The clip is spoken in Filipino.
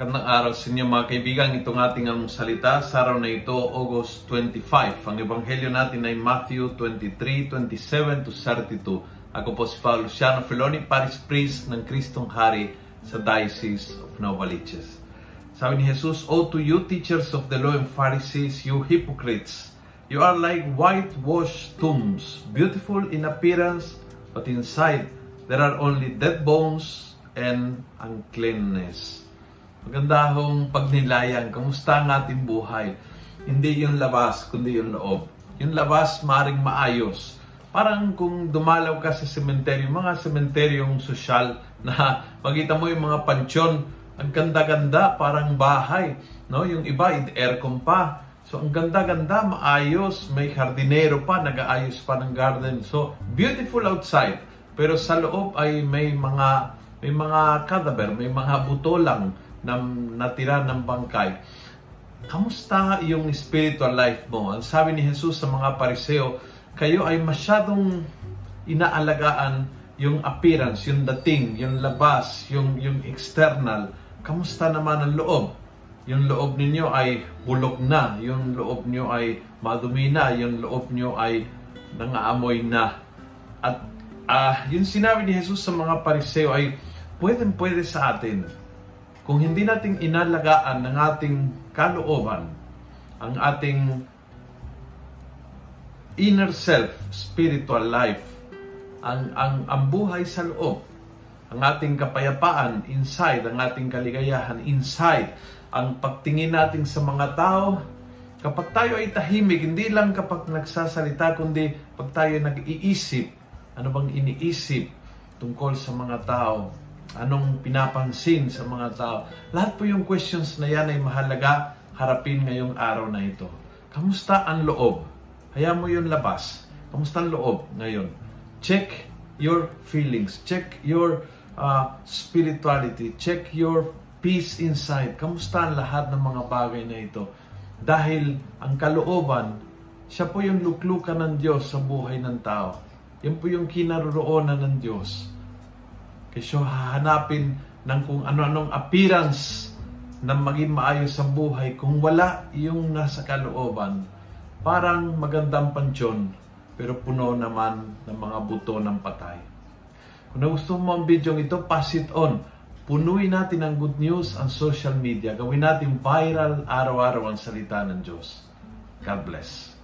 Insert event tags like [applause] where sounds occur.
araw sa inyo mga kaibigan. Itong ating ang salita sa araw na ito, August 25. Ang ebanghelyo natin ay Matthew 23, 27 to 32. Ako po si Father Luciano Feloni, Paris Priest ng Kristong Hari sa Diocese of Novaliches. Sabi ni Jesus, O to you teachers of the law and Pharisees, you hypocrites, you are like whitewashed tombs, beautiful in appearance, but inside there are only dead bones and uncleanness. Maganda hong pagnilayan. Kamusta ang ating buhay? Hindi yung labas, kundi yung loob. Yung labas, maring maayos. Parang kung dumalaw ka sa sementeryo, mga sementeryong sosyal na [laughs] makita mo yung mga pansyon, ang ganda-ganda, parang bahay. No? Yung iba, aircon pa. So, ang ganda-ganda, maayos, may hardinero pa, nag-aayos pa ng garden. So, beautiful outside. Pero sa loob ay may mga may mga cadaver, may mga buto lang na natira ng bangkay. Kamusta yung spiritual life mo? Ang sabi ni Jesus sa mga pariseo, kayo ay masyadong inaalagaan yung appearance, yung dating, yung labas, yung, yung external. Kamusta naman ang loob? Yung loob ninyo ay bulok na, yung loob nyo ay madumi na, yung loob nyo ay nangaamoy na. At uh, yung sinabi ni Jesus sa mga pariseo ay pwedeng pwede sa atin kung hindi natin inalagaan ng ating kalooban, ang ating inner self, spiritual life, ang, ang, ang buhay sa loob, ang ating kapayapaan inside, ang ating kaligayahan inside, ang pagtingin natin sa mga tao, kapag tayo ay tahimik, hindi lang kapag nagsasalita, kundi pag tayo nag-iisip, ano bang iniisip tungkol sa mga tao, anong pinapansin sa mga tao. Lahat po yung questions na yan ay mahalaga harapin ngayong araw na ito. Kamusta ang loob? Hayaan mo yung labas. Kamusta ang loob ngayon? Check your feelings. Check your uh, spirituality. Check your peace inside. Kamusta ang lahat ng mga bagay na ito? Dahil ang kalooban, siya po yung luklukan ng Diyos sa buhay ng tao. Yan po yung kinaroroonan ng Diyos. Kasi hahanapin ng kung ano-anong appearance na maging maayos sa buhay kung wala yung nasa kalooban parang magandang pansyon, pero puno naman ng mga buto ng patay. Kung gusto mo ang video ito, pass it on. Punuin natin ang good news ang social media. Gawin natin viral araw-araw ang salita ng Diyos. God bless.